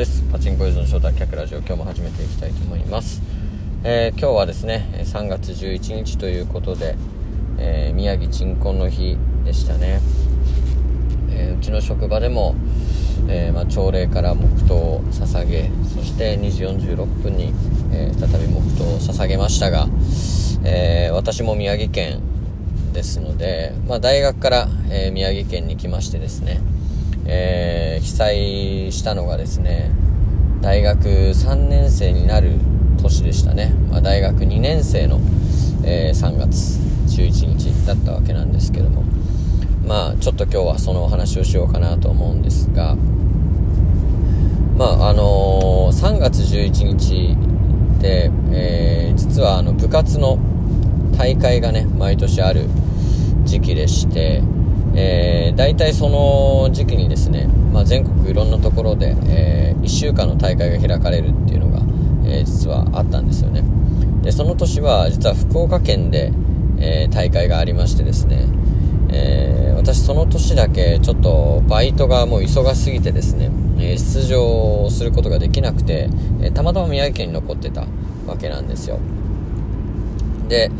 です。パチンコ依存症脱却ラジオ今日も始めていきたいと思います、えー、今日はですね3月11日ということで、えー、宮城鎮魂の日でしたね、えー、うちの職場でも、えまあ、朝礼から黙祷を捧げそして2時46分に、え再び黙祷を捧げましたが、え私も宮城県ですので、まあ、大学から、え宮城県に来ましてですねえー、被災したのがですね大学3年生になる年でしたね、まあ、大学2年生の、えー、3月11日だったわけなんですけども。まあちょっと今日はそのお話をしようかなと思うんですが。まああのー、3月11日で、えー、実はあの部活の大会がね毎年ある時期でしてえー、大体その時期にですね、まあ、全国いろんなところで、えー、1週間の大会が開かれるっていうのが、えー、実はあったんですよね。でその年は実は福岡県で、えー、大会がありましてですね、え、私その年だけちょっとバイトがもう忙しすぎてですね、え、出場することができなくて、え、たまたま宮城県に残ってたわけなんですよ。で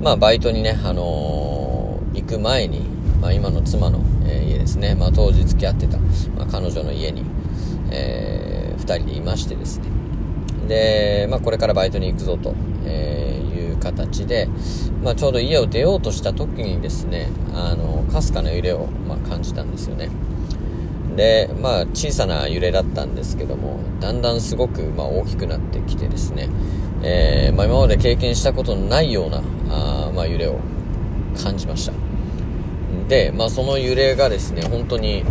まあバイトにね、あの、行く前にまあ、今の妻の、えー、家ですね、まあ、当時付き合ってた、まあ、彼女の家に、えー、2人でいましてですね。で、まあ、これからバイトに行くぞと、えいう形で、まあ、ちょうど家を出ようとした時にですねあのかすかな揺れを、まあ、感じたんですよね。でまあ小さな揺れだったんですけどもだんだんすごく、まあ、大きくなってきてですね、えー、まあ、今まで経験したことのないようなあ、まあ、揺れを感じました。で、まあ、その揺れがですね、本当に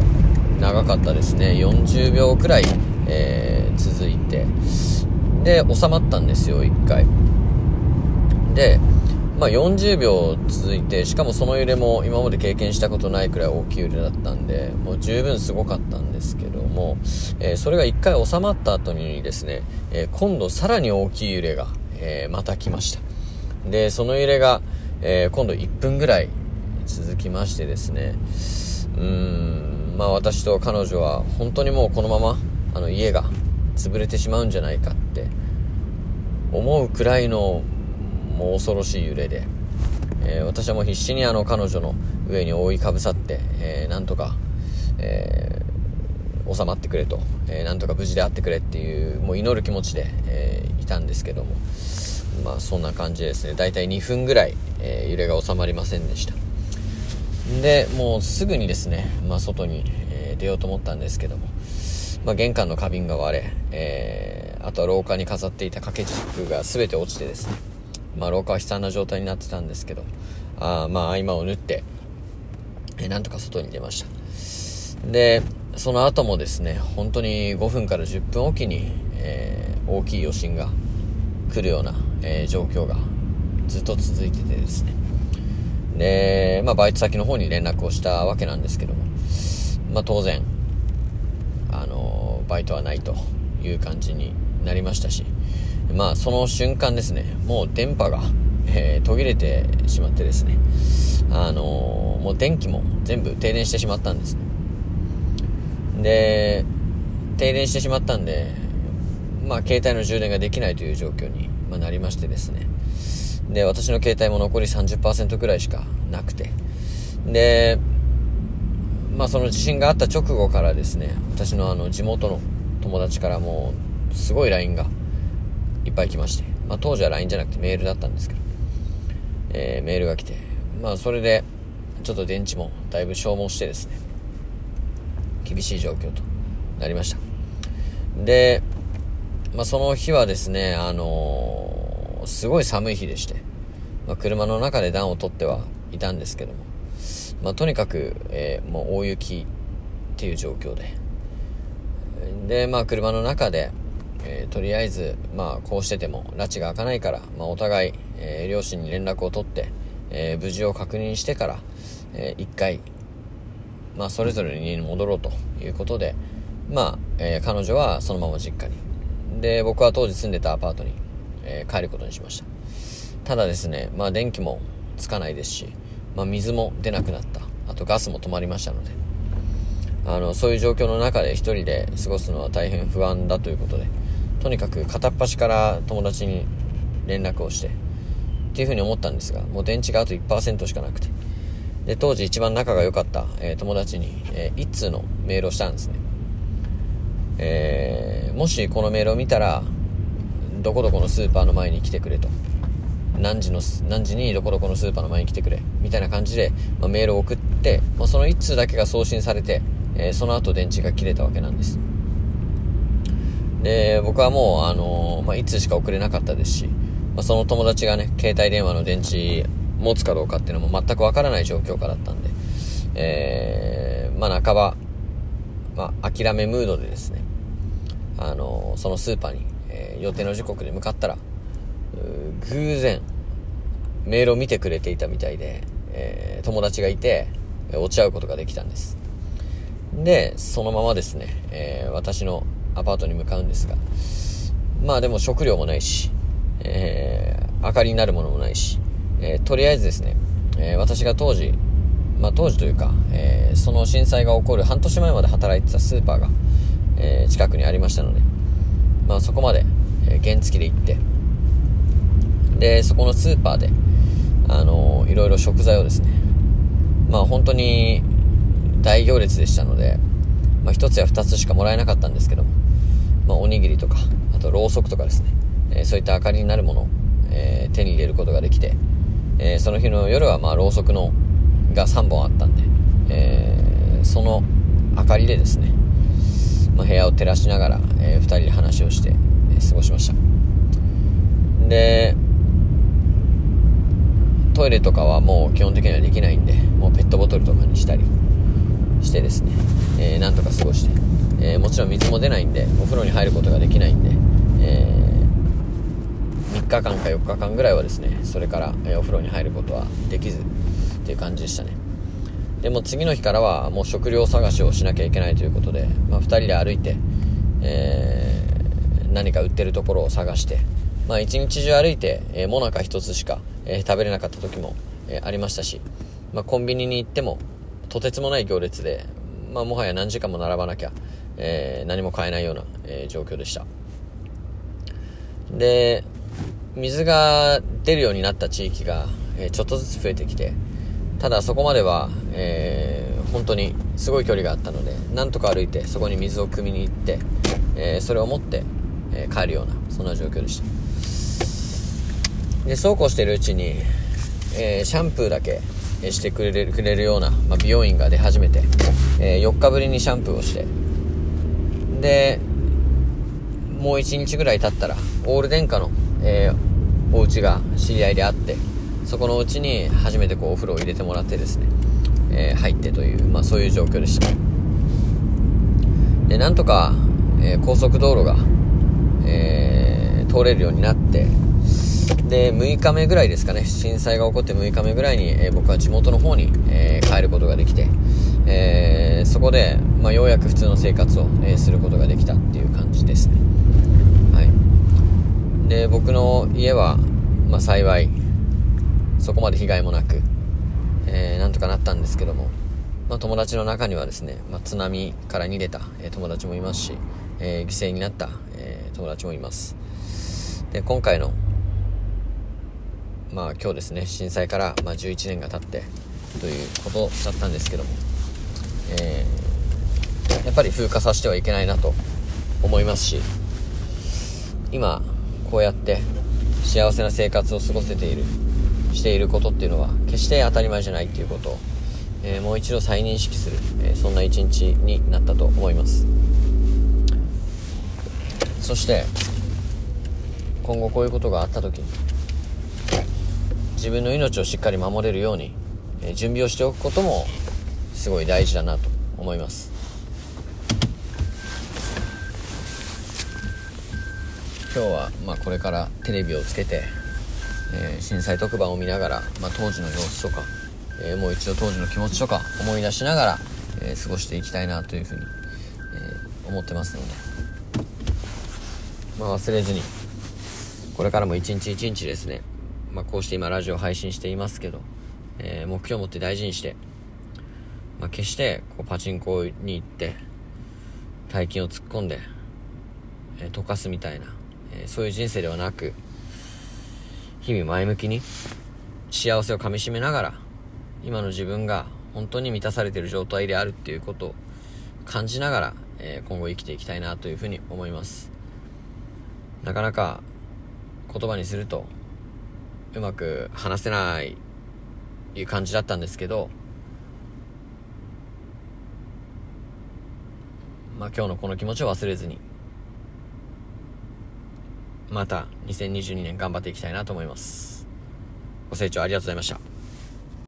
長かったですね。40秒くらい、えー、続いて、で、収まったんですよ、1回。で、まあ、40秒続いて、しかもその揺れも今まで経験したことないくらい大きい揺れだったんで、もう十分すごかったんですけども、えー、それが1回収まった後にですね、えー、今度さらに大きい揺れが、え、また来ました。で、その揺れが、え今度1分ぐらい続きましてですね。うーんまあ私と彼女は本当にもうこのままあの家が潰れてしまうんじゃないかって思うくらいのもう恐ろしい揺れで、えー、私はもう必死にあの彼女の上に覆いかぶさって、えー、なんとか、えー、収まってくれと、えー、なんとか無事であってくれっていうもう祈る気持ちで、え、いたんですけども。まあそんな感じですね。大体2分ぐらい、え、揺れが収まりませんでした。で、もうすぐにですね、まあ、外に、えー、出ようと思ったんですけども、まあ、玄関の花瓶が割れ、えー、あとは廊下に飾っていた掛け軸が全て落ちてですね、まあ、廊下は悲惨な状態になってたんですけど、あまあ、合間を縫って、えー、なんとか外に出ました。で、その後もですね、本当に5分から10分おきに、えー、大きい余震が来るような、えー、状況がずっと続いててですね、で、まあ、バイト先の方に連絡をしたわけなんですけども、まあ、当然、あの、バイトはないという感じになりましたし、まあ、その瞬間ですね、もう電波が、えー、途切れてしまってですね、あのもう電気も全部停電してしまったんですね。で、停電してしまったんで、まあ、携帯の充電ができないという状況に、まなりましてですね、で、私の携帯も残り30%くらいしかなくて。で、まあその地震があった直後からですね、私のあの地元の友達からもうすごい LINE がいっぱい来まして、まあ当時は LINE じゃなくてメールだったんですけど、えー、メールが来て、まあそれでちょっと電池もだいぶ消耗してですね、厳しい状況となりました。で、まあその日はですね、あのーすごい寒い日でして、まあ、車の中で暖を取ってはいたんですけども、まあ、とにかく、えー、もう大雪っていう状況で、で、まあ、車の中で、えー、とりあえず、まあ、こうしてても、拉致が開かないから、まあ、お互い、えー、両親に連絡を取って、えー、無事を確認してから、えー、一回、まあ、それぞれに戻ろうということで、まあ、えー、彼女はそのまま実家に。で、僕は当時住んでたアパートにえー、帰ることにしました。ただですねまあ電気もつかないですし、まあ、水も出なくなった。あとガスも止まりましたので。あのそういう状況の中で1人で過ごすのは大変不安だということでとにかく片っ端から友達に連絡をしてっていうふうに思ったんですがもう電池があと1%しかなくて。で当時一番仲が良かった、えー、友達に、えー、1通のメールをしたんですね、えー、もしこのメールを見たらどこどこのスーパーの前に来てくれと。何時の何時にどこどこのスーパーの前に来てくれ。みたいな感じで、まあ、メールを送って、まあ、その1通だけが送信されて、えー、その後電池が切れたわけなんです。で僕はもう、あのー、まあ、1通しか送れなかったですし、まあ、その友達がね携帯電話の電池持つかどうかっていうのも全くわからない状況下だったんで、えー、まあ半ば、まあ諦めムードでですね、あのー、そのスーパーに、予定の時刻で向かったら、偶然、メールを見てくれていたみたいで、えー、友達がいて、落ち合うことができたんです。で、そのままですね、えー、私のアパートに向かうんですが、まあでも食料もないし、えー、明かりになるものもないし、え、とりあえずですね、え、私が当時、まあ、当時というか、え、その震災が起こる半年前まで働いてたスーパーが、え近くにありましたので、まあ、そこまで、原付で行って、で、そこのスーパーで、あのいろいろ食材をですね、まあ本当に大行列でしたので、まあ1つや2つしかもらえなかったんですけども、まあおにぎりとか、あとろうそくとかですね、えそういった明かりになるものを、え手に入れることができて、えー、その日の夜はまあろうそくのが3本あったんで、えー、その明かりでですね、まあ、部屋を照らしながら、えー、2人で話をして、過ごしました。でトイレとかはもう基本的にはできないんでもうペットボトルとかにしたりしてですね、えー、なんとか過ごして、えー、もちろん水も出ないんでお風呂に入ることができないんで、え3日間か4日間ぐらいはですねそれから、えお風呂に入ることはできずっていう感じでしたね。でも次の日からはもう食料探しをしなきゃいけないということで、まあ、2人で歩いて、え、何か売ってるところを探してまあ一日中歩いて、えー、もなか1つしか、えー、食べれなかった時も、えありましたし、まあ、コンビニに行ってもとてつもない行列で、まあ、もはや何時間も並ばなきゃ、え何も買えないような、え状況でした。で水が出るようになった地域が、え、ちょっとずつ増えてきて、ただそこまでは、えー、本当にすごい距離があったので、なんとか歩いてそこに水を汲みに行って、えー、それを持って、え帰るような、そんな状況でした。で、そうこうしてるうちに、えシャンプーだけしてくれるくれるような、まあ、美容院が出始めて、え4日ぶりにシャンプーをして、で、もう1日ぐらい経ったら、オール電化の、えー、お家が知り合いであってそこのうちに初めてこうお風呂を入れてもらってですね、えー、入ってという、まあ、そういう状況でしたでなんとか、えー、高速道路が、通れるようになってで6日目ぐらいですかね震災が起こって6日目ぐらいに、え僕は地元の方に、えー帰ることができて、えそこで、まあ、ようやく普通の生活を、えすることができたっていう感じですね。はい。で僕の家は、まあ、幸いそこまで被害もなく、えー、なんとかなったんですけども、まあ、友達の中にはですね、まあ、津波から逃げた、え、友達もいますし、え、犠牲になった、え友達もいます。で今回のまあ今日ですね震災から、まあ、11年が経ってということだったんですけども、えやっぱり風化させてはいけないなと思いますし今こうやって幸せな生活を過ごせているしていることっていうのは決して当たり前じゃないっていうことを、えー、もう一度再認識する、えー、そんな一日になったと思います。そして今後こういうことがあった時に自分の命をしっかり守れるように、準備をしておくこともすごい大事だなと思います。今日は、まあ、これからテレビをつけて、えー、震災特番を見ながら、まあ、当時の様子とか、えー、もう一度当時の気持ちとか思い出しながら、えー、過ごしていきたいなというふうに、え思ってますので、まあ、忘れずにこれからも一日一日ですね、まあ、こうして今ラジオ配信していますけど、え目標を持って大事にして、まあ、決してこうパチンコに行って大金を突っ込んで、えー、溶かすみたいな、えー、そういう人生ではなく日々前向きに幸せをかみしめながら今の自分が本当に満たされている状態であるっていうことを感じながら、えー、今後生きていきたいなというふうに思います。なかなか言葉にするとうまく話せないいう感じだったんですけどまあ今日のこの気持ちを忘れずにまた2022年頑張っていきたいなと思います。ご清聴ありがとうございました。